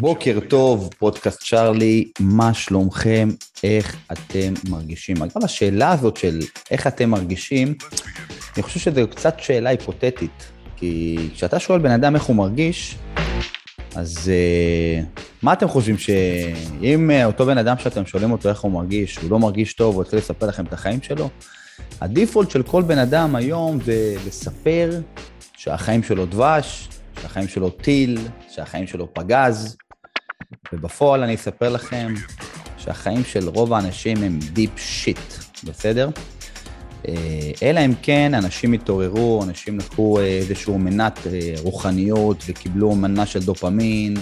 בוקר טוב, פודקאסט צ'רלי, מה שלומכם? איך אתם מרגישים? אגב, השאלה הזאת של איך אתם מרגישים, אני חושב שזו קצת שאלה היפותטית, כי כשאתה שואל בן אדם איך הוא מרגיש, אז uh, מה אתם חושבים, שאם uh, אותו בן אדם שאתם שואלים אותו איך הוא מרגיש, הוא לא מרגיש טוב, הוא יתחיל לספר לכם את החיים שלו? הדיפולט של כל בן אדם היום זה לספר שהחיים שלו דבש, שהחיים שלו טיל, שהחיים שלו פגז, ובפועל אני אספר לכם שהחיים של רוב האנשים הם deep shit, בסדר? אה, אלא אם כן אנשים התעוררו, אנשים לקחו איזשהו מנת אה, רוחניות וקיבלו מנה של דופמין,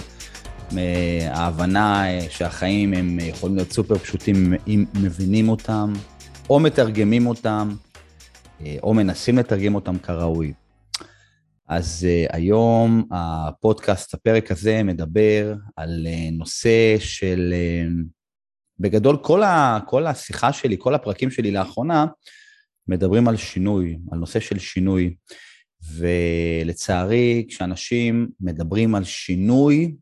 ההבנה אה, שהחיים הם יכולים להיות סופר פשוטים אם מבינים אותם, או מתרגמים אותם, או מנסים לתרגם אותם כראוי. אז uh, היום הפודקאסט, הפרק הזה, מדבר על uh, נושא של, uh, בגדול כל, ה, כל השיחה שלי, כל הפרקים שלי לאחרונה, מדברים על שינוי, על נושא של שינוי. ולצערי, כשאנשים מדברים על שינוי,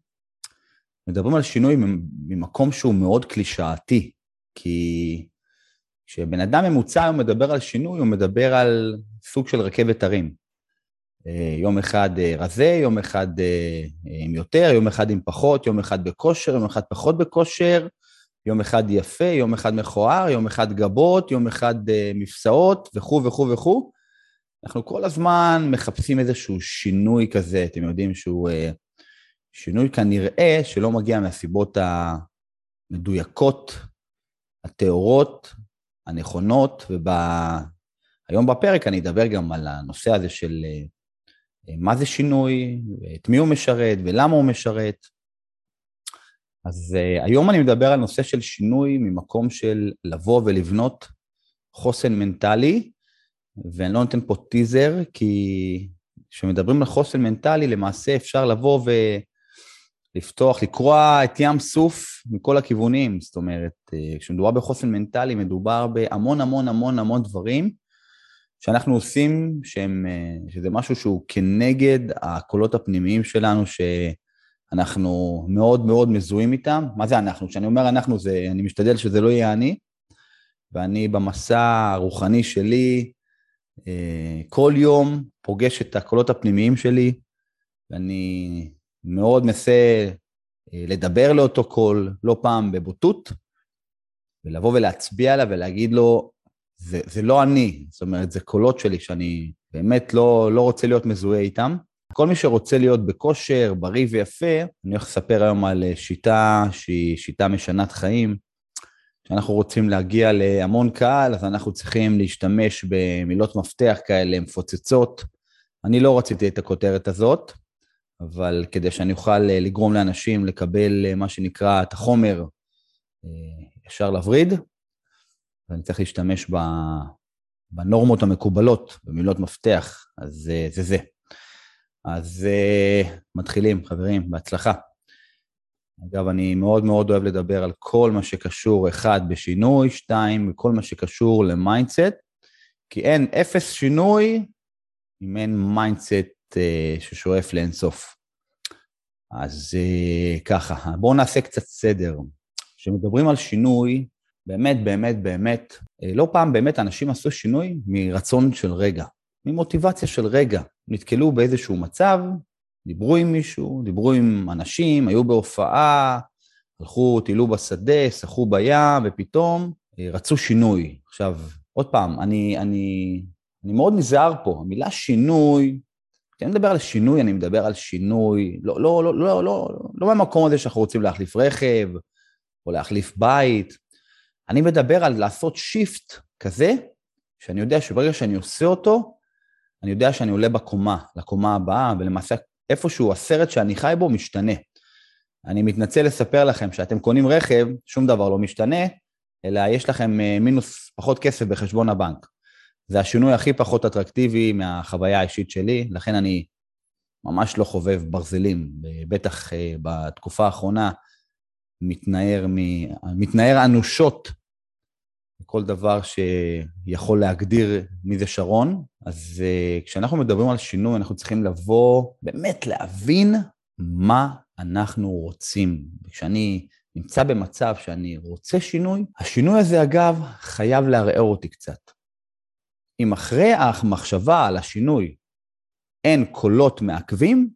מדברים על שינוי ממקום שהוא מאוד קלישאתי, כי כשבן אדם ממוצע הוא מדבר על שינוי, הוא מדבר על סוג של רכבת הרים. אה, יום אחד אה, רזה, יום אחד אה, עם יותר, יום אחד עם פחות, יום אחד בכושר, יום אחד פחות בכושר, יום אחד יפה, יום אחד מכוער, יום אחד גבות, יום אחד מפסעות וכו' וכו' וכו'. אנחנו כל הזמן מחפשים איזשהו שינוי כזה, אתם יודעים שהוא שינוי כנראה שלא מגיע מהסיבות המדויקות, הטהורות, הנכונות, והיום בפרק אני אדבר גם על הנושא הזה של מה זה שינוי, את מי הוא משרת ולמה הוא משרת. אז uh, היום אני מדבר על נושא של שינוי ממקום של לבוא ולבנות חוסן מנטלי, ואני לא נותן פה טיזר, כי כשמדברים על חוסן מנטלי, למעשה אפשר לבוא ולפתוח, לקרוע את ים סוף מכל הכיוונים. זאת אומרת, uh, כשמדובר בחוסן מנטלי, מדובר בהמון המון המון המון דברים שאנחנו עושים, שהם, אה, שזה משהו שהוא כנגד הקולות הפנימיים שלנו, שאנחנו מאוד מאוד מזוהים איתם. מה זה אנחנו? כשאני אומר אנחנו, זה, אני משתדל שזה לא יהיה אני, ואני במסע הרוחני שלי, אה, כל יום פוגש את הקולות הפנימיים שלי, ואני מאוד מנסה אה, לדבר לאותו קול, לא פעם בבוטות, ולבוא ולהצביע עליו ולהגיד לו, זה, זה לא אני, זאת אומרת, זה קולות שלי שאני באמת לא, לא רוצה להיות מזוהה איתם. כל מי שרוצה להיות בכושר, בריא ויפה, אני הולך לספר היום על אה, שיטה שהיא שיטה משנת חיים. כשאנחנו רוצים להגיע להמון קהל, אז אנחנו צריכים להשתמש במילות מפתח כאלה מפוצצות. אני לא רציתי את הכותרת הזאת, אבל כדי שאני אוכל אה, לגרום לאנשים לקבל אה, מה שנקרא את החומר ישר לווריד, ואני צריך להשתמש בנורמות המקובלות, במילות מפתח, אז זה זה. זה. אז uh, מתחילים, חברים, בהצלחה. אגב, אני מאוד מאוד אוהב לדבר על כל מה שקשור, אחד, בשינוי, שתיים, בכל מה שקשור ל mindset, כי אין אפס שינוי אם אין mindset אה, ששואף לאינסוף. אז אה, ככה, בואו נעשה קצת סדר. כשמדברים על שינוי, באמת, באמת, באמת, אה, לא פעם באמת אנשים עשו שינוי מרצון של רגע, ממוטיבציה של רגע. נתקלו באיזשהו מצב, דיברו עם מישהו, דיברו עם אנשים, היו בהופעה, הלכו, טיילו בשדה, שחו בים, ופתאום אה, רצו שינוי. עכשיו, עוד פעם, אני, אני, אני מאוד נזהר פה, המילה שינוי, כשאני מדבר על שינוי, אני מדבר על שינוי, לא, לא, לא, לא, לא, לא מהמקום הזה שאנחנו רוצים להחליף רכב, או להחליף בית, אני מדבר על לעשות שיפט כזה, שאני יודע שברגע שאני עושה אותו, אני יודע שאני עולה בקומה, לקומה הבאה, ולמעשה איפשהו הסרט שאני חי בו משתנה. אני מתנצל לספר לכם שאתם קונים רכב, שום דבר לא משתנה, אלא יש לכם אה, מינוס פחות כסף בחשבון הבנק. זה השינוי הכי פחות אטרקטיבי מהחוויה האישית שלי, לכן אני ממש לא חובב ברזלים, בטח אה, בתקופה האחרונה מתנער, מ... מתנער אנושות כל דבר שיכול להגדיר מי זה שרון. אז uh, כשאנחנו מדברים על שינוי, אנחנו צריכים לבוא, באמת להבין מה אנחנו רוצים. וכשאני נמצא במצב שאני רוצה שינוי, השינוי הזה אגב חייב לערער אותי קצת. אם אחרי המחשבה על השינוי אין קולות מעכבים,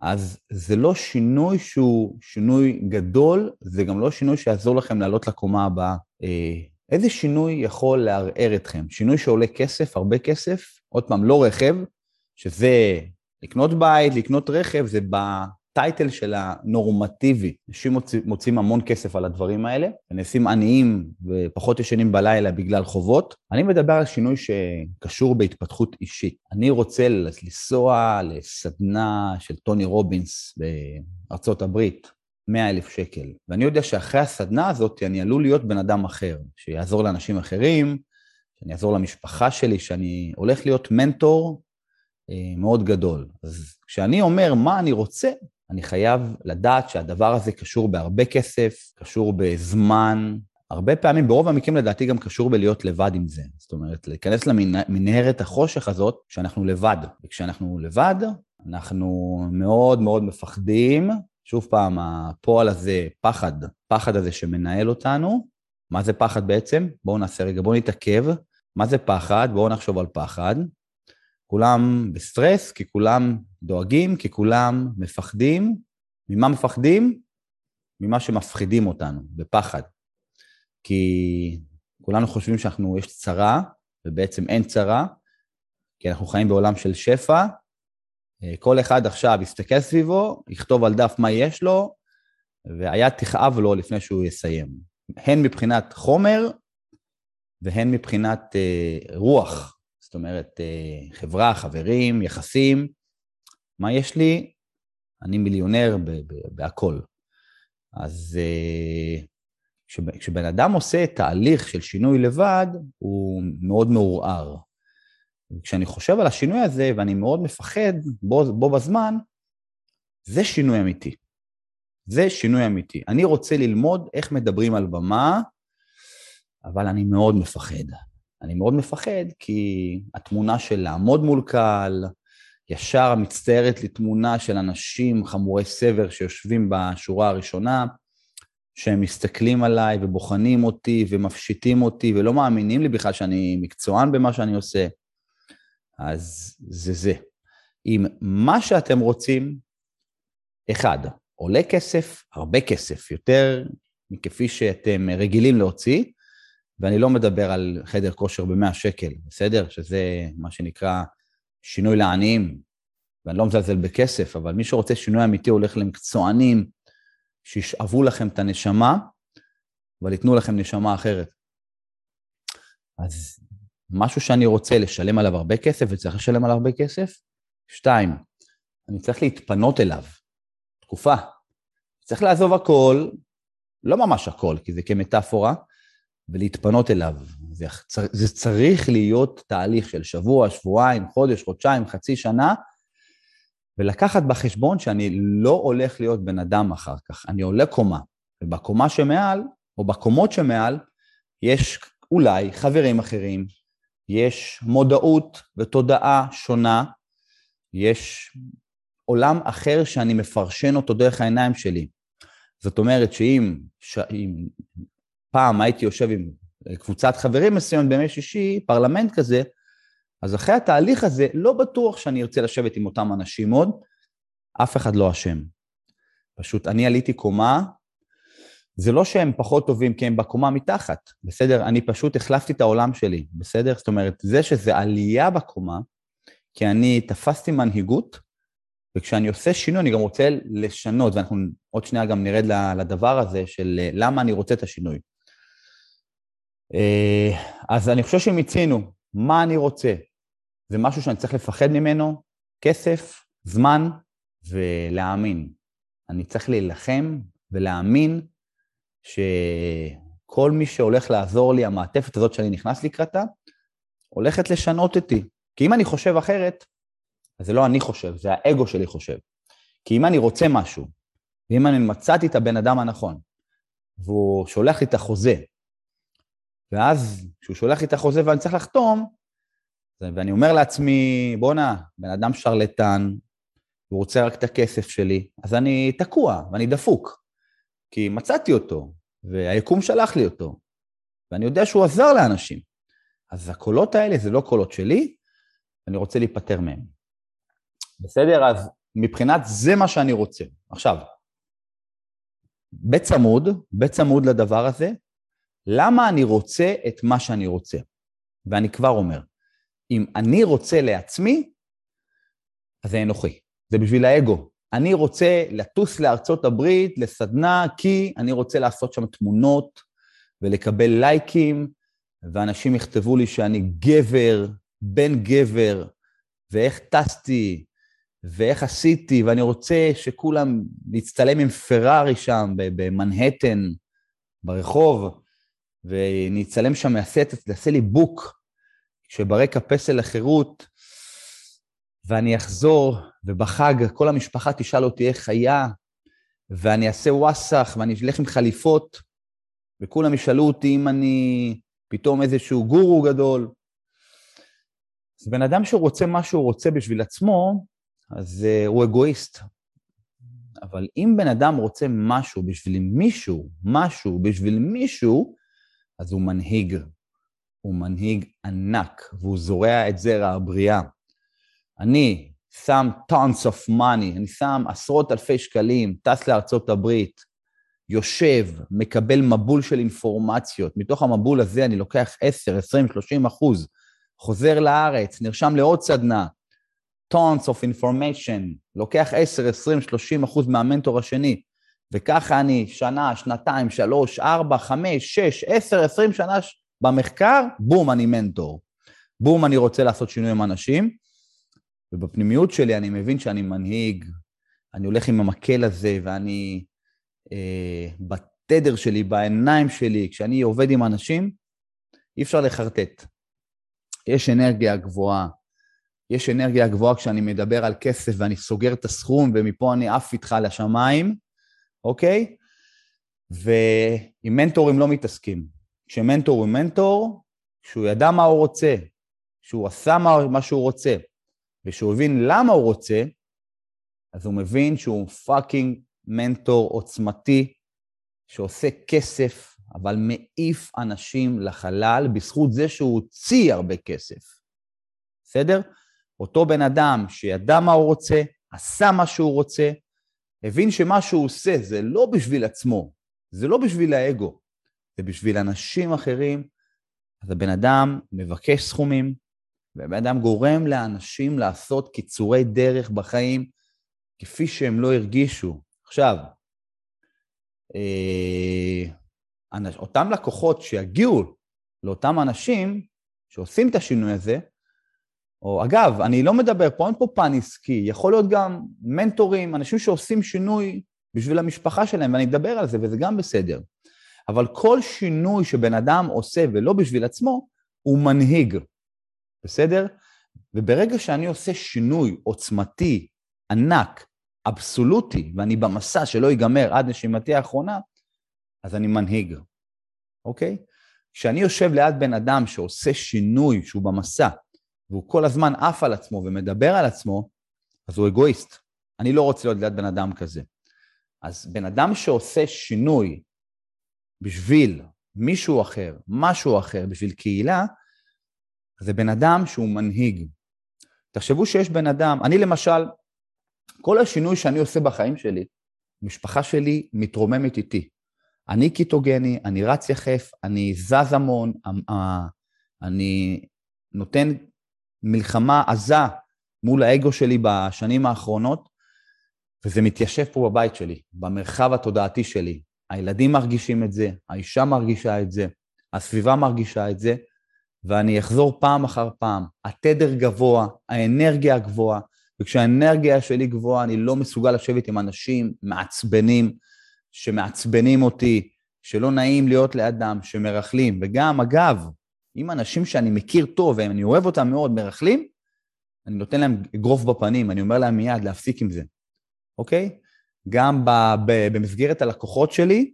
אז זה לא שינוי שהוא שינוי גדול, זה גם לא שינוי שיעזור לכם לעלות לקומה הבאה. אה, איזה שינוי יכול לערער אתכם? שינוי שעולה כסף, הרבה כסף, עוד פעם, לא רכב, שזה לקנות בית, לקנות רכב, זה בטייטל של הנורמטיבי. אנשים מוצא, מוצאים המון כסף על הדברים האלה, ונעשים עניים ופחות ישנים בלילה בגלל חובות. אני מדבר על שינוי שקשור בהתפתחות אישית. אני רוצה לנסוע לסדנה של טוני רובינס בארצות הברית, 100 אלף שקל. ואני יודע שאחרי הסדנה הזאת אני עלול להיות בן אדם אחר, שיעזור לאנשים אחרים, שאני אעזור למשפחה שלי, שאני הולך להיות מנטור אה, מאוד גדול. אז כשאני אומר מה אני רוצה, אני חייב לדעת שהדבר הזה קשור בהרבה כסף, קשור בזמן, הרבה פעמים, ברוב המקרים לדעתי גם קשור בלהיות לבד עם זה. זאת אומרת, להיכנס למנהרת החושך הזאת כשאנחנו לבד. וכשאנחנו לבד, אנחנו מאוד מאוד מפחדים. שוב פעם, הפועל הזה, פחד, פחד הזה שמנהל אותנו. מה זה פחד בעצם? בואו נעשה רגע, בואו נתעכב. מה זה פחד? בואו נחשוב על פחד. כולם בסטרס, כי כולם דואגים, כי כולם מפחדים. ממה מפחדים? ממה שמפחידים אותנו, בפחד. כי כולנו חושבים שאנחנו, יש צרה, ובעצם אין צרה, כי אנחנו חיים בעולם של שפע. כל אחד עכשיו יסתכל סביבו, יכתוב על דף מה יש לו, והיד תכאב לו לפני שהוא יסיים. הן מבחינת חומר והן מבחינת אה, רוח. זאת אומרת, אה, חברה, חברים, יחסים. מה יש לי? אני מיליונר בהכל. אז אה, כשבן אדם עושה תהליך של שינוי לבד, הוא מאוד מעורער. כשאני חושב על השינוי הזה, ואני מאוד מפחד בו, בו בזמן, זה שינוי אמיתי. זה שינוי אמיתי. אני רוצה ללמוד איך מדברים על במה, אבל אני מאוד מפחד. אני מאוד מפחד כי התמונה של לעמוד מול קהל, ישר מצטיירת לי תמונה של אנשים חמורי סבר שיושבים בשורה הראשונה, שהם מסתכלים עליי ובוחנים אותי ומפשיטים אותי ולא מאמינים לי בכלל שאני מקצוען במה שאני עושה. אז זה זה. אם מה שאתם רוצים, אחד, עולה כסף, הרבה כסף, יותר מכפי שאתם רגילים להוציא, ואני לא מדבר על חדר כושר ב-100 שקל, בסדר? שזה מה שנקרא שינוי לעניים, ואני לא מזלזל בכסף, אבל מי שרוצה שינוי אמיתי הולך למקצוענים שישאבו לכם את הנשמה, אבל ייתנו לכם נשמה אחרת. אז משהו שאני רוצה לשלם עליו הרבה כסף וצריך לשלם עליו הרבה כסף, שתיים, אני צריך להתפנות אליו, תקופה. צריך לעזוב הכל, לא ממש הכל, כי זה כמטאפורה, ולהתפנות אליו. זה, זה צריך להיות תהליך של שבוע, שבועיים, חודש, חודשיים, חצי שנה, ולקחת בחשבון שאני לא הולך להיות בן אדם אחר כך, אני עולה קומה, ובקומה שמעל, או בקומות שמעל, יש אולי חברים אחרים, יש מודעות ותודעה שונה, יש עולם אחר שאני מפרשן אותו דרך העיניים שלי. זאת אומרת שאם ש... פעם הייתי יושב עם קבוצת חברים מסוימת בימי שישי, פרלמנט כזה, אז אחרי התהליך הזה, לא בטוח שאני ארצה לשבת עם אותם אנשים עוד, אף אחד לא אשם. פשוט אני עליתי קומה, זה לא שהם פחות טובים כי הם בקומה מתחת, בסדר? אני פשוט החלפתי את העולם שלי, בסדר? זאת אומרת, זה שזה עלייה בקומה, כי אני תפסתי מנהיגות, וכשאני עושה שינוי אני גם רוצה לשנות, ואנחנו עוד שנייה גם נרד לדבר הזה של למה אני רוצה את השינוי. אה, אז אני חושב שמיצינו, מה אני רוצה? זה משהו שאני צריך לפחד ממנו, כסף, זמן ולהאמין. אני צריך להילחם ולהאמין שכל מי שהולך לעזור לי, המעטפת הזאת שאני נכנס לקראתה, הולכת לשנות אותי. כי אם אני חושב אחרת, אז זה לא אני חושב, זה האגו שלי חושב. כי אם אני רוצה משהו, ואם אני מצאתי את הבן אדם הנכון, והוא שולח לי את החוזה, ואז כשהוא שולח לי את החוזה ואני צריך לחתום, ואני אומר לעצמי, בואנה, בן אדם שרלטן, הוא רוצה רק את הכסף שלי, אז אני תקוע ואני דפוק, כי מצאתי אותו, והיקום שלח לי אותו, ואני יודע שהוא עזר לאנשים. אז הקולות האלה זה לא קולות שלי, אני רוצה להיפטר מהם. בסדר? אז מבחינת זה מה שאני רוצה. עכשיו, בצמוד, בצמוד לדבר הזה, למה אני רוצה את מה שאני רוצה? ואני כבר אומר, אם אני רוצה לעצמי, אז זה אנוכי, זה בשביל האגו. אני רוצה לטוס לארצות הברית, לסדנה, כי אני רוצה לעשות שם תמונות ולקבל לייקים, ואנשים יכתבו לי שאני גבר, בן גבר, ואיך טסתי, ואיך עשיתי, ואני רוצה שכולם להצטלם עם פרארי שם במנהטן, ברחוב, ונצטלם שם, יעשה לי בוק, שברקע פסל החירות, ואני אחזור, ובחג כל המשפחה תשאל אותי איך היה, ואני אעשה וואסאח, ואני אלך עם חליפות, וכולם ישאלו אותי אם אני פתאום איזשהו גורו גדול. אז בן אדם שרוצה מה שהוא רוצה בשביל עצמו, אז uh, הוא אגואיסט. אבל אם בן אדם רוצה משהו בשביל מישהו, משהו בשביל מישהו, אז הוא מנהיג. הוא מנהיג ענק, והוא זורע את זרע הבריאה. אני שם tons of money, אני שם עשרות אלפי שקלים, טס לארצות הברית, יושב, מקבל מבול של אינפורמציות, מתוך המבול הזה אני לוקח 10, 20, 30 אחוז, חוזר לארץ, נרשם לעוד סדנה, tons of information, לוקח 10, 20, 30 אחוז מהמנטור השני, וככה אני שנה, שנתיים, שלוש, ארבע, חמש, שש, עשר, עשרים שנה במחקר, בום, אני מנטור. בום, אני רוצה לעשות שינוי עם אנשים, ובפנימיות שלי אני מבין שאני מנהיג, אני הולך עם המקל הזה, ואני אה, בתדר שלי, בעיניים שלי, כשאני עובד עם אנשים, אי אפשר לחרטט. יש אנרגיה גבוהה. יש אנרגיה גבוהה כשאני מדבר על כסף ואני סוגר את הסכום ומפה אני עף איתך לשמיים, אוקיי? ועם מנטורים לא מתעסקים. כשמנטור הוא מנטור, כשהוא ידע מה הוא רוצה, כשהוא עשה מה שהוא רוצה, וכשהוא הבין למה הוא רוצה, אז הוא מבין שהוא פאקינג מנטור עוצמתי, שעושה כסף, אבל מעיף אנשים לחלל בזכות זה שהוא הוציא הרבה כסף. בסדר? אותו בן אדם שידע מה הוא רוצה, עשה מה שהוא רוצה, הבין שמה שהוא עושה זה לא בשביל עצמו, זה לא בשביל האגו, זה בשביל אנשים אחרים, אז הבן אדם מבקש סכומים, והבן אדם גורם לאנשים לעשות קיצורי דרך בחיים כפי שהם לא הרגישו. עכשיו, אה, אותם לקוחות שיגיעו לאותם אנשים שעושים את השינוי הזה, או אגב, אני לא מדבר פה, אין פה פן עסקי, יכול להיות גם מנטורים, אנשים שעושים שינוי בשביל המשפחה שלהם, ואני אדבר על זה, וזה גם בסדר. אבל כל שינוי שבן אדם עושה ולא בשביל עצמו, הוא מנהיג, בסדר? וברגע שאני עושה שינוי עוצמתי, ענק, אבסולוטי, ואני במסע שלא ייגמר עד נשימתי האחרונה, אז אני מנהיג, אוקיי? כשאני יושב ליד בן אדם שעושה שינוי, שהוא במסע, והוא כל הזמן עף על עצמו ומדבר על עצמו, אז הוא אגואיסט. אני לא רוצה להיות ליד בן אדם כזה. אז בן אדם שעושה שינוי בשביל מישהו אחר, משהו אחר, בשביל קהילה, זה בן אדם שהוא מנהיג. תחשבו שיש בן אדם, אני למשל, כל השינוי שאני עושה בחיים שלי, המשפחה שלי מתרוממת איתי. אני קיטוגני, אני רץ יחף, אני זז המון, אני נותן מלחמה עזה מול האגו שלי בשנים האחרונות, וזה מתיישב פה בבית שלי, במרחב התודעתי שלי. הילדים מרגישים את זה, האישה מרגישה את זה, הסביבה מרגישה את זה, ואני אחזור פעם אחר פעם. התדר גבוה, האנרגיה גבוהה, וכשהאנרגיה שלי גבוהה, אני לא מסוגל לשבת עם אנשים מעצבנים, שמעצבנים אותי, שלא נעים להיות לידם, שמרכלים. וגם, אגב, אם אנשים שאני מכיר טוב ואני אוהב אותם מאוד מרכלים, אני נותן להם אגרוף בפנים, אני אומר להם מיד להפסיק עם זה, אוקיי? גם במסגרת הלקוחות שלי,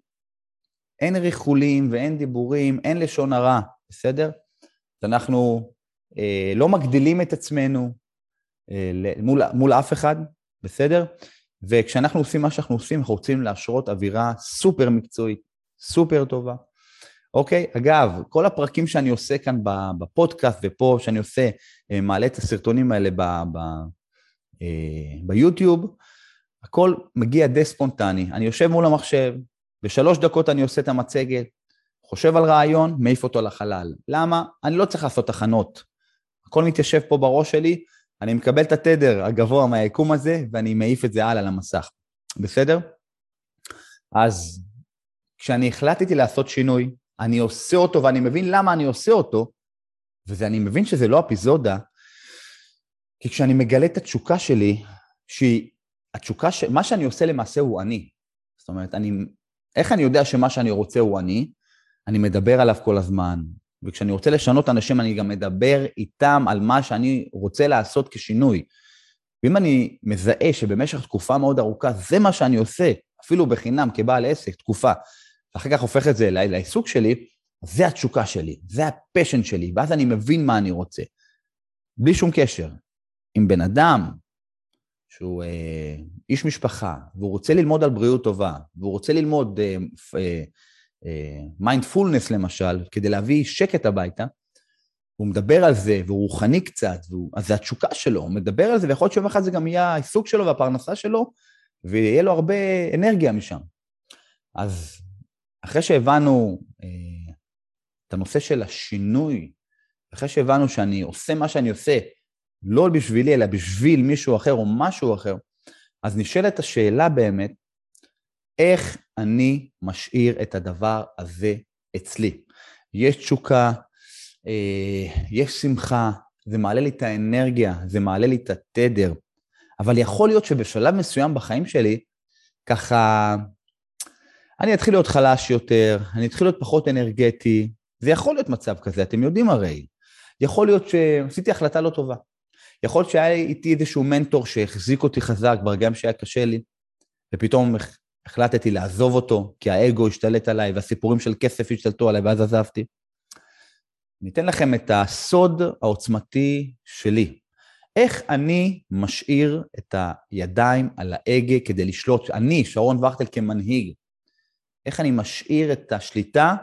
אין ריחולים ואין דיבורים, אין לשון הרע, בסדר? אנחנו אה, לא מגדילים את עצמנו אה, מול, מול אף אחד, בסדר? וכשאנחנו עושים מה שאנחנו עושים, אנחנו רוצים להשרות אווירה סופר מקצועית, סופר טובה. אוקיי? אגב, כל הפרקים שאני עושה כאן בפודקאסט ופה, שאני עושה, אה, מעלה את הסרטונים האלה ב, ב, אה, ביוטיוב, הכל מגיע די ספונטני. אני יושב מול המחשב, בשלוש דקות אני עושה את המצגת, חושב על רעיון, מעיף אותו לחלל. למה? אני לא צריך לעשות הכנות. הכל מתיישב פה בראש שלי, אני מקבל את התדר הגבוה מהיקום הזה, ואני מעיף את זה הלאה למסך. בסדר? אז כשאני החלטתי לעשות שינוי, אני עושה אותו ואני מבין למה אני עושה אותו, ואני מבין שזה לא אפיזודה, כי כשאני מגלה את התשוקה שלי, שהיא, התשוקה, ש... מה שאני עושה למעשה הוא אני. זאת אומרת, אני, איך אני יודע שמה שאני רוצה הוא אני? אני מדבר עליו כל הזמן, וכשאני רוצה לשנות אנשים, אני גם מדבר איתם על מה שאני רוצה לעשות כשינוי. ואם אני מזהה שבמשך תקופה מאוד ארוכה זה מה שאני עושה, אפילו בחינם כבעל עסק, תקופה, ואחר כך הופך את זה לעיסוק שלי, זה התשוקה שלי, זה ה passion שלי, ואז אני מבין מה אני רוצה. בלי שום קשר. אם בן אדם שהוא אה, איש משפחה, והוא רוצה ללמוד על בריאות טובה, והוא רוצה ללמוד מיינדפולנס אה, אה, למשל, כדי להביא שקט הביתה, הוא מדבר על זה, והוא רוחני קצת, והוא, אז זה התשוקה שלו, הוא מדבר על זה, ויכול להיות שיום אחד זה גם יהיה העיסוק שלו והפרנסה שלו, ויהיה לו הרבה אנרגיה משם. אז אחרי שהבנו אה, את הנושא של השינוי, אחרי שהבנו שאני עושה מה שאני עושה, לא בשבילי, אלא בשביל מישהו אחר או משהו אחר, אז נשאלת השאלה באמת, איך אני משאיר את הדבר הזה אצלי? יש תשוקה, אה, יש שמחה, זה מעלה לי את האנרגיה, זה מעלה לי את התדר, אבל יכול להיות שבשלב מסוים בחיים שלי, ככה אני אתחיל להיות חלש יותר, אני אתחיל להיות פחות אנרגטי, זה יכול להיות מצב כזה, אתם יודעים הרי. יכול להיות שעשיתי החלטה לא טובה. יכול להיות שהיה איתי איזשהו מנטור שהחזיק אותי חזק ברגעים שהיה קשה לי, ופתאום החלטתי לעזוב אותו, כי האגו השתלט עליי והסיפורים של כסף השתלטו עליי ואז עזבתי. אני אתן לכם את הסוד העוצמתי שלי. איך אני משאיר את הידיים על ההגה כדי לשלוט, אני, שרון וכטל כמנהיג, איך אני משאיר את השליטה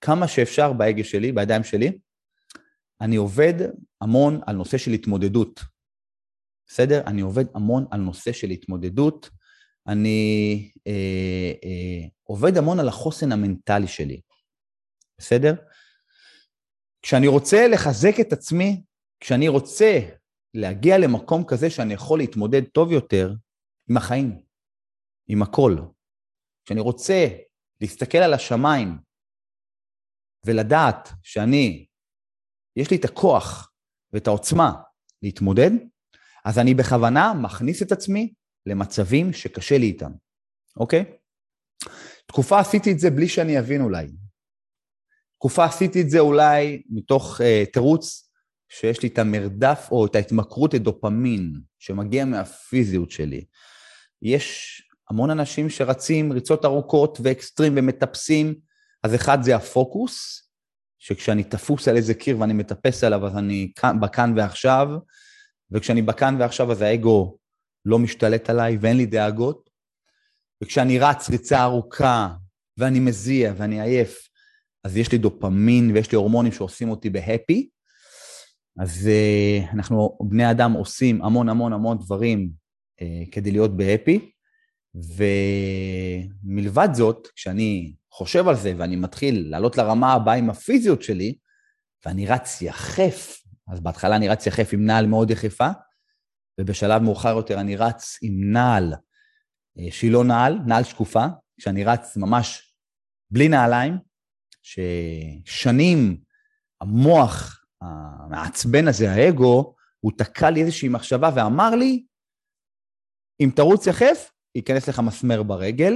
כמה שאפשר בהגה שלי, בידיים שלי. אני עובד המון על נושא של התמודדות. בסדר? אני עובד המון על נושא של התמודדות. אני אה, אה, עובד המון על החוסן המנטלי שלי. בסדר? כשאני רוצה לחזק את עצמי, כשאני רוצה להגיע למקום כזה שאני יכול להתמודד טוב יותר עם החיים, עם הכל, כשאני רוצה להסתכל על השמיים ולדעת שאני, יש לי את הכוח ואת העוצמה להתמודד, אז אני בכוונה מכניס את עצמי למצבים שקשה לי איתם, אוקיי? תקופה עשיתי את זה בלי שאני אבין אולי. תקופה עשיתי את זה אולי מתוך אה, תירוץ שיש לי את המרדף או את ההתמכרות לדופמין שמגיע מהפיזיות שלי. יש המון אנשים שרצים ריצות ארוכות ואקסטרים ומטפסים, אז אחד זה הפוקוס, שכשאני תפוס על איזה קיר ואני מטפס עליו, אז אני בכאן ועכשיו, וכשאני בכאן ועכשיו אז האגו לא משתלט עליי ואין לי דאגות, וכשאני רץ ריצה ארוכה ואני מזיע ואני עייף, אז יש לי דופמין ויש לי הורמונים שעושים אותי בהפי, אז uh, אנחנו, בני אדם, עושים המון המון המון דברים uh, כדי להיות בהפי, ומלבד זאת, כשאני חושב על זה ואני מתחיל לעלות לרמה הבאה עם הפיזיות שלי, ואני רץ יחף, אז בהתחלה אני רץ יחף עם נעל מאוד יחפה, ובשלב מאוחר יותר אני רץ עם נעל אה, שהיא לא נעל, נעל שקופה, כשאני רץ ממש בלי נעליים, ששנים המוח המעצבן הזה, האגו, הוא תקע לי איזושהי מחשבה ואמר לי, אם תרוץ יחף, ייכנס לך מסמר ברגל,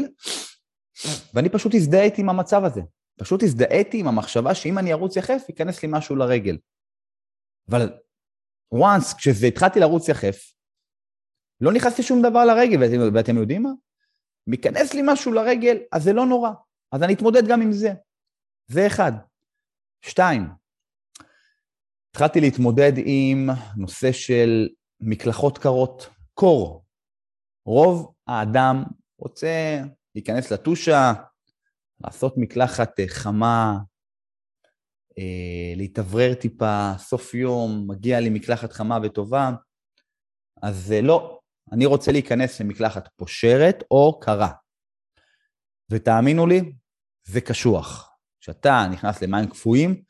ואני פשוט הזדהיתי עם המצב הזה. פשוט הזדהיתי עם המחשבה שאם אני ארוץ יחף, ייכנס לי משהו לרגל. אבל once, כשזה התחלתי לרוץ יחף, לא נכנס לי שום דבר לרגל, ואתם, ואתם יודעים מה? ייכנס לי משהו לרגל, אז זה לא נורא. אז אני אתמודד גם עם זה. זה אחד. שתיים, התחלתי להתמודד עם נושא של מקלחות קרות, קור. רוב האדם רוצה להיכנס לטושה, לעשות מקלחת אה, חמה, להתאוורר טיפה, סוף יום, מגיע לי מקלחת חמה וטובה, אז אה, לא, אני רוצה להיכנס למקלחת פושרת או קרה. ותאמינו לי, זה קשוח. כשאתה נכנס למים קפואים,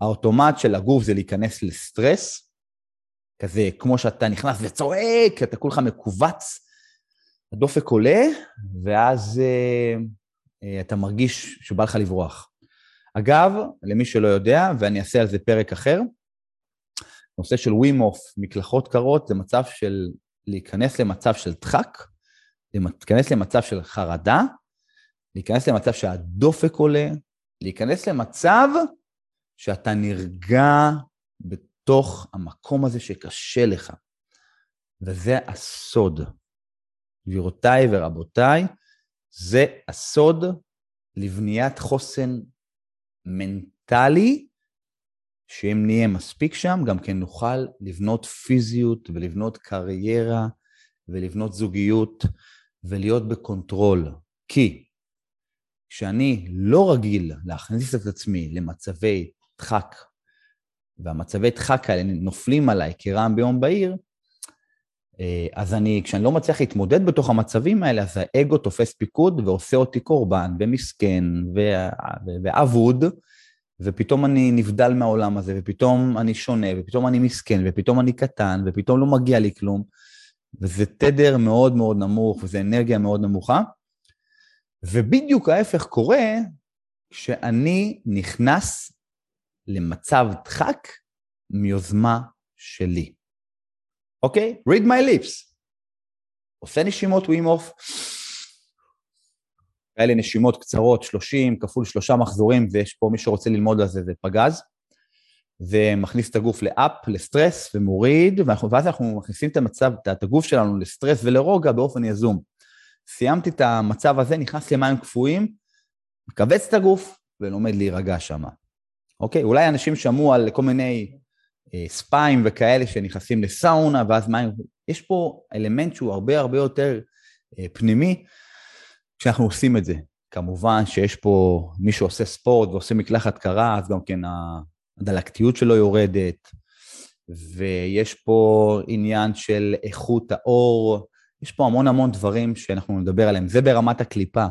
האוטומט של הגוף זה להיכנס לסטרס, כזה כמו שאתה נכנס וצועק, אתה כולך מכווץ, הדופק עולה, ואז אה, אה, אתה מרגיש שבא לך לברוח. אגב, למי שלא יודע, ואני אעשה על זה פרק אחר, נושא של ווימוף, מקלחות קרות, זה מצב של להיכנס למצב של דחק, להיכנס למצב של חרדה, להיכנס למצב שהדופק עולה, להיכנס למצב שאתה נרגע בתוך המקום הזה שקשה לך. וזה הסוד. גבירותיי ורבותיי, זה הסוד לבניית חוסן מנטלי, שאם נהיה מספיק שם, גם כן נוכל לבנות פיזיות ולבנות קריירה ולבנות זוגיות ולהיות ב control. כי כשאני לא רגיל להכניס את עצמי למצבי דחק, והמצבי דחק האלה נופלים עליי כרעם ביום בהיר, אז אני, כשאני לא מצליח להתמודד בתוך המצבים האלה, אז האגו תופס פיקוד ועושה אותי קורבן ומסכן ואבוד, ופתאום אני נבדל מהעולם הזה, ופתאום אני שונה, ופתאום אני מסכן, ופתאום אני קטן, ופתאום לא מגיע לי כלום, וזה תדר מאוד מאוד נמוך, וזה אנרגיה מאוד נמוכה. ובדיוק ההפך קורה כשאני נכנס למצב דחק מיוזמה שלי. אוקיי? read my lips. עושה נשימות ווימוף, כאלה נשימות קצרות, 30 כפול שלושה מחזורים, ויש פה מי שרוצה ללמוד על זה, זה פגז, ומכניס את הגוף לאפ, לסטרס, ומוריד, ואז אנחנו מכניסים את המצב, את הגוף שלנו לסטרס ולרוגע באופן יזום. סיימתי את המצב הזה, נכנס למים קפואים, מכווץ את הגוף ולומד להירגע שם. אוקיי? אולי אנשים שמעו על כל מיני ספיים וכאלה שנכנסים לסאונה, ואז מים... יש פה אלמנט שהוא הרבה הרבה יותר אה, פנימי כשאנחנו עושים את זה. כמובן שיש פה מי שעושה ספורט ועושה מקלחת קרה, אז גם כן הדלקתיות שלו יורדת, ויש פה עניין של איכות האור, יש פה המון המון דברים שאנחנו נדבר עליהם, זה ברמת הקליפה.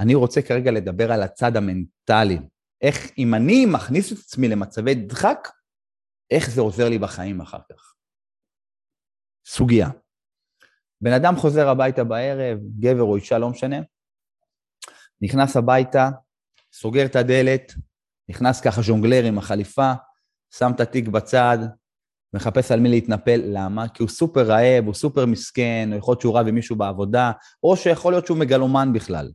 אני רוצה כרגע לדבר על הצד המנטלי. איך אם אני מכניס את עצמי למצבי דחק, איך זה עוזר לי בחיים אחר כך. סוגיה. בן אדם חוזר הביתה בערב, גבר או אישה, לא משנה, נכנס הביתה, סוגר את הדלת, נכנס ככה ז'ונגלר עם החליפה, שם את התיק בצד, מחפש על מי להתנפל, למה? כי הוא סופר רעב, הוא סופר מסכן, או יכול להיות שהוא רב עם מישהו בעבודה, או שיכול להיות שהוא מגלומן בכלל.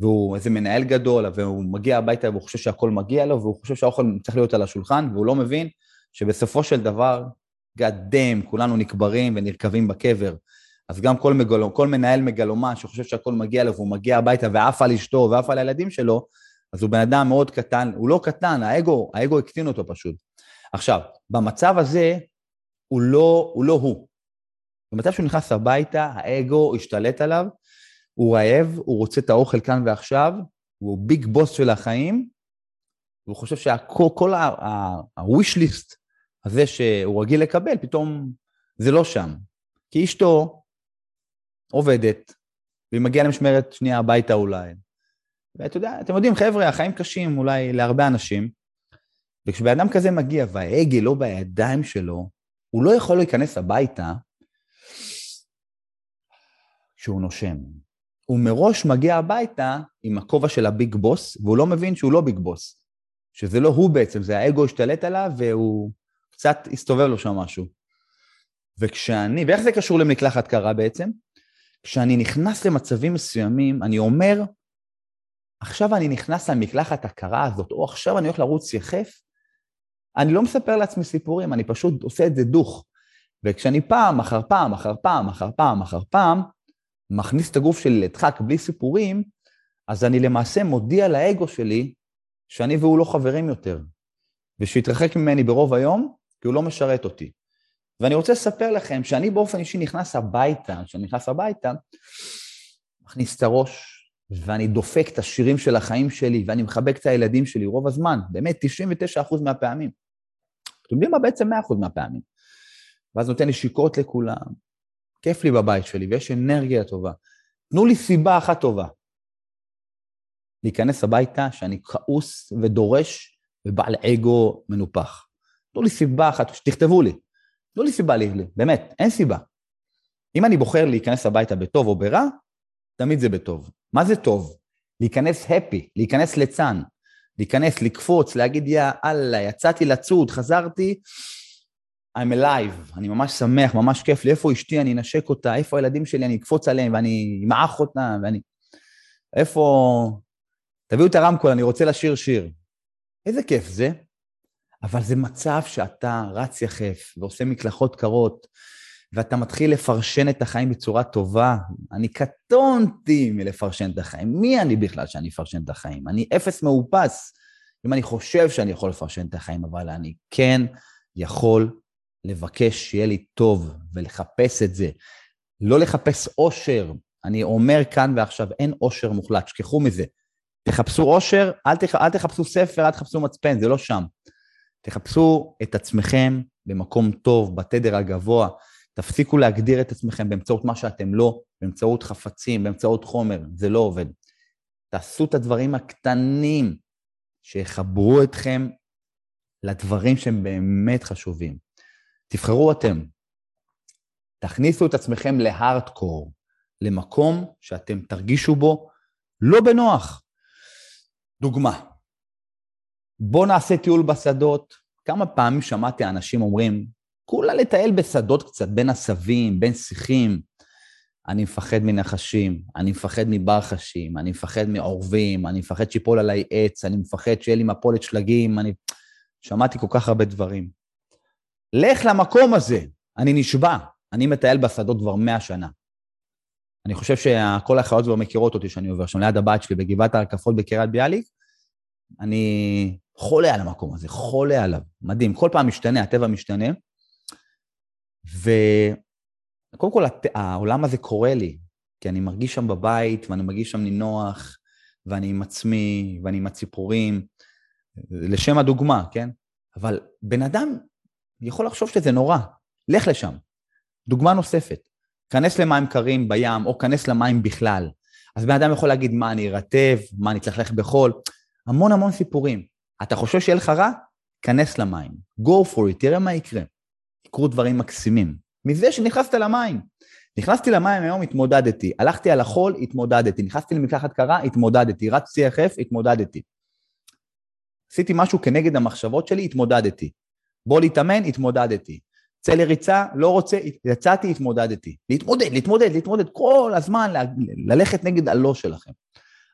והוא איזה מנהל גדול, והוא מגיע הביתה והוא חושב שהכל מגיע לו, והוא חושב שהאוכל צריך להיות על השולחן, והוא לא מבין שבסופו של דבר, God damn, כולנו נקברים ונרקבים בקבר. אז גם כל, מגלום, כל מנהל מגלומן שחושב שהכל מגיע לו והוא מגיע הביתה ועף על אשתו ועף על הילדים שלו, אז הוא בן אדם מאוד קטן, הוא לא קטן, האגו, האגו הקטין אותו פשוט. עכשיו, במצב הזה, הוא לא הוא. לא הוא. במצב שהוא נכנס הביתה, האגו השתלט עליו, הוא רעב, הוא רוצה את האוכל כאן ועכשיו, הוא ביג בוס של החיים, והוא חושב שכל ה-wish list הזה שהוא רגיל לקבל, פתאום זה לא שם. כי אשתו עובדת, והיא מגיעה למשמרת שנייה הביתה אולי. ואתה יודע, יודעים, חבר'ה, החיים קשים אולי להרבה אנשים, וכשבן אדם כזה מגיע וההגה לא בידיים שלו, הוא לא יכול להיכנס הביתה כשהוא נושם. הוא מראש מגיע הביתה עם הכובע של הביג בוס, והוא לא מבין שהוא לא ביג בוס. שזה לא הוא בעצם, זה האגו השתלט עליו, והוא קצת הסתובב לו שם משהו. וכשאני, ואיך זה קשור למקלחת קרה בעצם? כשאני נכנס למצבים מסוימים, אני אומר, עכשיו אני נכנס למקלחת הקרה הזאת, או עכשיו אני הולך לרוץ יחף, אני לא מספר לעצמי סיפורים, אני פשוט עושה את זה דוך. וכשאני פעם אחר פעם אחר פעם אחר פעם אחר פעם מכניס את הגוף שלי לדחק בלי סיפורים, אז אני למעשה מודיע לאגו שלי שאני והוא לא חברים יותר, ושיתרחק ממני ברוב היום, כי הוא לא משרת אותי. ואני רוצה לספר לכם שאני באופן אישי נכנס הביתה, כשאני נכנס הביתה, מכניס את הראש, ואני דופק את השירים של החיים שלי, ואני מחבק את הילדים שלי רוב הזמן, באמת 99% מהפעמים. אתם יודעים מה בעצם 100% מהפעמים. ואז נותן נשיקות לכולם, כיף לי בבית שלי, ויש אנרגיה טובה. תנו לי סיבה אחת טובה. להיכנס הביתה שאני כעוס ודורש ובעל אגו מנופח. תנו לי סיבה אחת, תכתבו לי. תנו לי סיבה לי, באמת, אין סיבה. אם אני בוחר להיכנס הביתה בטוב או ברע, תמיד זה בטוב. מה זה טוב? להיכנס הפי, להיכנס ליצן, להיכנס, לקפוץ, להגיד יא אללה, יצאתי לצוד, חזרתי, I'm alive, אני ממש שמח, ממש כיף לי, איפה אשתי, אני אנשק אותה, איפה הילדים שלי, אני אקפוץ עליהם ואני אמעך אותם, ואני... איפה... תביאו את הרמקול, אני רוצה לשיר שיר. איזה כיף זה. אבל זה מצב שאתה רץ יחף ועושה מקלחות קרות, ואתה מתחיל לפרשן את החיים בצורה טובה. אני קטונתי מלפרשן את החיים. מי אני בכלל שאני אפרשן את החיים? אני אפס מאופס. אם אני חושב שאני יכול לפרשן את החיים, אבל אני כן יכול לבקש שיהיה לי טוב ולחפש את זה. לא לחפש אושר. אני אומר כאן ועכשיו, אין אושר מוחלט, שכחו מזה. תחפשו אושר, אל, תח, אל תחפשו ספר, אל תחפשו מצפן, זה לא שם. תחפשו את עצמכם במקום טוב, בתדר הגבוה. תפסיקו להגדיר את עצמכם באמצעות מה שאתם לא, באמצעות חפצים, באמצעות חומר, זה לא עובד. תעשו את הדברים הקטנים שיחברו אתכם לדברים שהם באמת חשובים. תבחרו אתם. תכניסו את עצמכם להארדקור, למקום שאתם תרגישו בו לא בנוח. דוגמה, בואו נעשה טיול בשדות. כמה פעמים שמעתי אנשים אומרים, כולה לטייל בשדות קצת, בין עשבים, בין שיחים. אני מפחד מנחשים, אני מפחד מברחשים, אני מפחד מעורבים, אני מפחד שיפול עליי עץ, אני מפחד שיהיה לי מפולת שלגים, אני... שמעתי כל כך הרבה דברים. לך למקום הזה, אני נשבע, אני מטייל בשדות כבר מאה שנה. אני חושב שכל החיות כבר מכירות אותי שאני עובר שם ליד הבית שלי בגבעת הרקפות בקריית ביאליק. אני חולה על המקום הזה, חולה עליו, מדהים. כל פעם משתנה, הטבע משתנה. וקודם כל, העולם הזה קורה לי, כי אני מרגיש שם בבית, ואני מרגיש שם נינוח, ואני עם עצמי, ואני עם הציפורים, לשם הדוגמה, כן? אבל בן אדם יכול לחשוב שזה נורא, לך לשם. דוגמה נוספת, כנס למים קרים בים, או כנס למים בכלל. אז בן אדם יכול להגיד, מה, אני ארטב, מה, אני צריך ללכת בחול, המון המון סיפורים. אתה חושב שיהיה לך רע? כנס למים. go for it, תראה מה יקרה. יקרו דברים מקסימים. מזה שנכנסת למים. נכנסתי למים היום, התמודדתי. הלכתי על החול, התמודדתי. נכנסתי למקלחת קרה, התמודדתי. רצתי יחף, התמודדתי. עשיתי משהו כנגד המחשבות שלי, התמודדתי. בוא להתאמן, התמודדתי. צא לריצה, לא רוצה, יצאתי, התמודדתי. להתמודד, להתמודד, להתמודד, כל הזמן ללכת נגד הלא שלכם.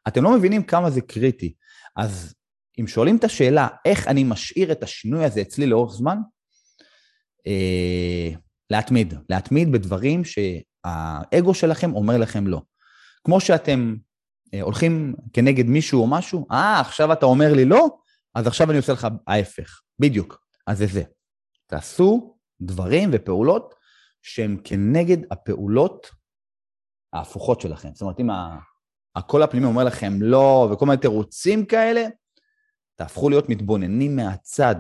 אתם לא מבינים כמה זה קריטי. אז אם שואלים את השאלה, איך אני משאיר את השינוי הזה אצלי לאורך זמן, אה, להתמיד. להתמיד בדברים שהאגו שלכם אומר לכם לא. כמו שאתם אה, הולכים כנגד מישהו או משהו, אה, עכשיו אתה אומר לי לא, אז עכשיו אני עושה לך ההפך. בדיוק. אז זה זה. תעשו דברים ופעולות שהם כנגד הפעולות ההפוכות שלכם. זאת אומרת, אם הקול הפנימי אומר לכם לא, וכל מיני תירוצים כאלה, תהפכו להיות מתבוננים מהצד.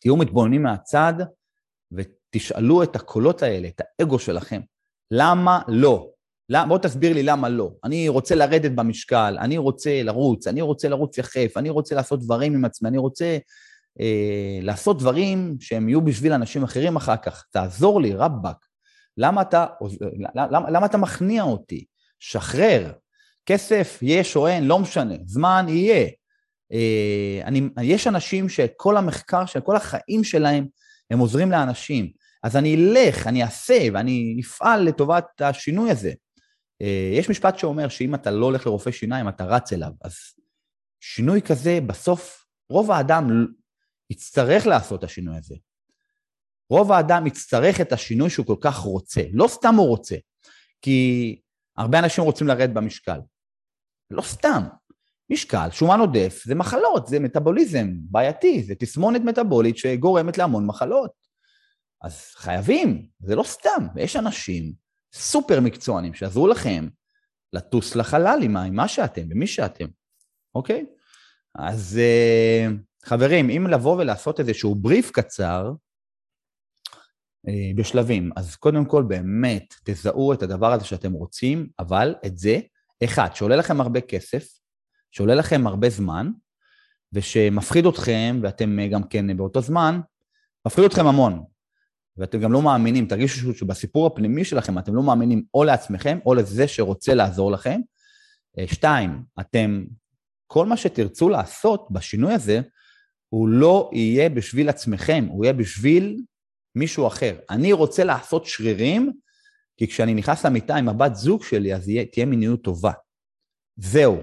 תהיו מתבוננים מהצד ותשאלו את הקולות האלה, את האגו שלכם, למה לא? למה, בוא תסביר לי למה לא. אני רוצה לרדת במשקל, אני רוצה לרוץ, אני רוצה לרוץ יחף, אני רוצה לעשות דברים עם עצמי, אני רוצה אה, לעשות דברים שהם יהיו בשביל אנשים אחרים אחר כך. תעזור לי, רבאק. למה אתה, למה, למה אתה מכניע אותי? שחרר. כסף, יש או אין, לא משנה, זמן יהיה. אה, אני, יש אנשים שכל המחקר של כל החיים שלהם, הם עוזרים לאנשים. אז אני אלך, אני אעשה ואני אפעל לטובת השינוי הזה. אה, יש משפט שאומר שאם אתה לא הולך לרופא שיניים, אתה רץ אליו. אז שינוי כזה, בסוף רוב האדם יצטרך לעשות את השינוי הזה. רוב האדם יצטרך את השינוי שהוא כל כך רוצה. לא סתם הוא רוצה, כי הרבה אנשים רוצים לרדת במשקל. לא סתם. משקל, שומן עודף, זה מחלות, זה מטאבוליזם בעייתי, זה תסמונת מטאבולית שגורמת להמון מחלות. אז חייבים, זה לא סתם, ויש אנשים סופר מקצוענים שעזרו לכם לטוס לחלל עם מה שאתם, ומי שאתם, אוקיי? אז אה, חברים, אם לבוא ולעשות איזשהו בריף קצר, אה, בשלבים. אז קודם כל באמת תזהו את הדבר הזה שאתם רוצים, אבל את זה, אחד, שעולה לכם הרבה כסף, שעולה לכם הרבה זמן, ושמפחיד אתכם, ואתם אה, גם כן באותו זמן, מפחיד אתכם המון. ואתם גם לא מאמינים, תרגישו שבסיפור הפנימי שלכם אתם לא מאמינים או לעצמכם או לזה שרוצה לעזור לכם. אה, שתיים, אתם, כל מה שתרצו לעשות בשינוי הזה, הוא לא יהיה בשביל עצמכם, הוא יהיה בשביל מישהו אחר. אני רוצה לעשות שרירים, כי כשאני נכנס למיטה עם הבת זוג שלי, אז יהיה, תהיה מיניות טובה. זהו,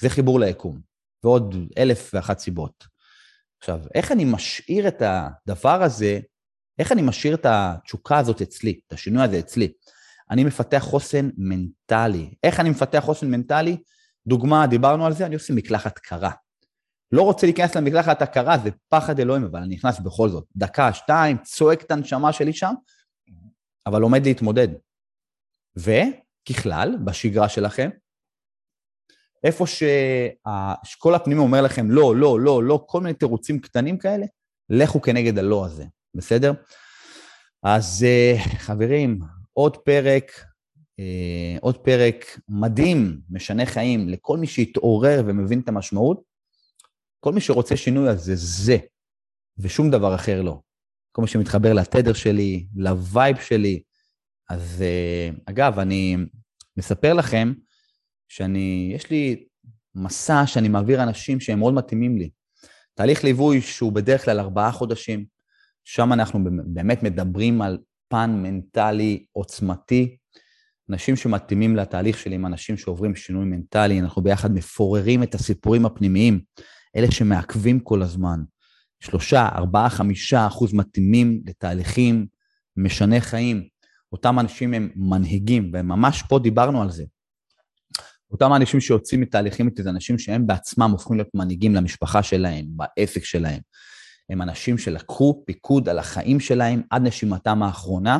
זה חיבור ליקום, ועוד אלף ואחת סיבות. עכשיו, איך אני משאיר את הדבר הזה, איך אני משאיר את התשוקה הזאת אצלי, את השינוי הזה אצלי? אני מפתח חוסן מנטלי. איך אני מפתח חוסן מנטלי? דוגמה, דיברנו על זה, אני עושה מקלחת קרה. לא רוצה להיכנס למקלחת הקרה, זה פחד אלוהים, אבל אני נכנס בכל זאת. דקה, שתיים, צועק את הנשמה שלי שם, אבל לומד להתמודד. וככלל, בשגרה שלכם, איפה שהאשכול הפנימי אומר לכם לא, לא, לא, לא, כל מיני תירוצים קטנים כאלה, לכו כנגד הלא הזה, בסדר? אז אה, חברים, עוד פרק, אה, עוד פרק מדהים, משנה חיים, לכל מי שהתעורר ומבין את המשמעות. כל מי שרוצה שינוי אז זה זה, ושום דבר אחר לא. כל מי שמתחבר לתדר שלי, לווייב שלי. אז אה, אגב, אני מספר לכם שאני, יש לי מסע שאני מעביר אנשים שהם מאוד מתאימים לי. תהליך ליווי שהוא בדרך כלל ארבעה חודשים, שם אנחנו באמת מדברים על פן מנטלי עוצמתי. אנשים שמתאימים לתהליך שלי הם אנשים שעוברים שינוי מנטלי, אנחנו ביחד מפוררים את הסיפורים הפנימיים. אלה שמעכבים כל הזמן. שלושה, ארבעה, חמישה אחוז מתאימים לתהליכים משני חיים. אותם אנשים הם מנהיגים, וממש פה דיברנו על זה. אותם אנשים שיוצאים מתהליכים איתי זה אנשים שהם בעצמם הופכים להיות מנהיגים למשפחה שלהם, בעסק שלהם. הם אנשים שלקחו פיקוד על החיים שלהם עד נשימתם האחרונה.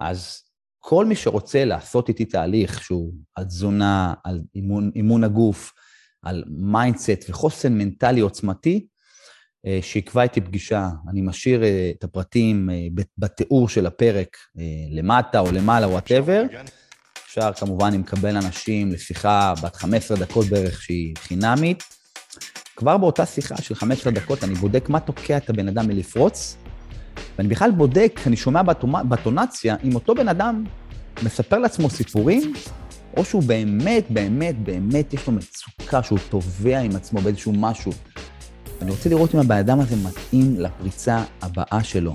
אז כל מי שרוצה לעשות איתי תהליך שהוא על תזונה, על אימון, אימון הגוף, על mindset וחוסן מנטלי עוצמתי, אה, שיקבע איתי פגישה. אני משאיר אה, את הפרטים אה, בתיאור של הפרק למטה או למעלה, whatever. אפשר כמובן, אם מקבל אנשים לשיחה בת 15 דקות בערך שהיא חינמית. כבר באותה שיחה של 15 דקות אני בודק מה תוקע את הבן אדם מלפרוץ, ואני בכלל בודק, אני שומע באינטונציה, אם אותו בן אדם מספר לעצמו סיפורים או שהוא באמת, באמת, באמת יש לו מצוקה, שהוא טובע עם עצמו באיזשהו משהו. אני רוצה לראות אם הבן אדם הזה מתאים לפריצה הבאה שלו.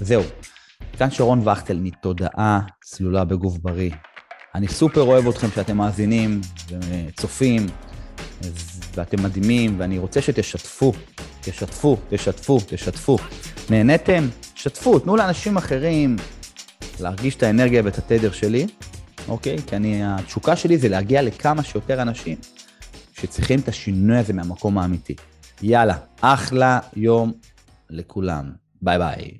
זהו. כאן שרון וכטל מתודעה צלולה בגוף בריא. אני סופר אוהב אתכם שאתם מאזינים וצופים, ואתם מדהימים, ואני רוצה שתשתפו, תשתפו, תשתפו, תשתפו. נהניתם? שתפו, תנו לאנשים אחרים להרגיש את האנרגיה ואת התדר שלי. אוקיי? כי אני, התשוקה שלי זה להגיע לכמה שיותר אנשים שצריכים את השינוי הזה מהמקום האמיתי. יאללה, אחלה יום לכולם. ביי ביי.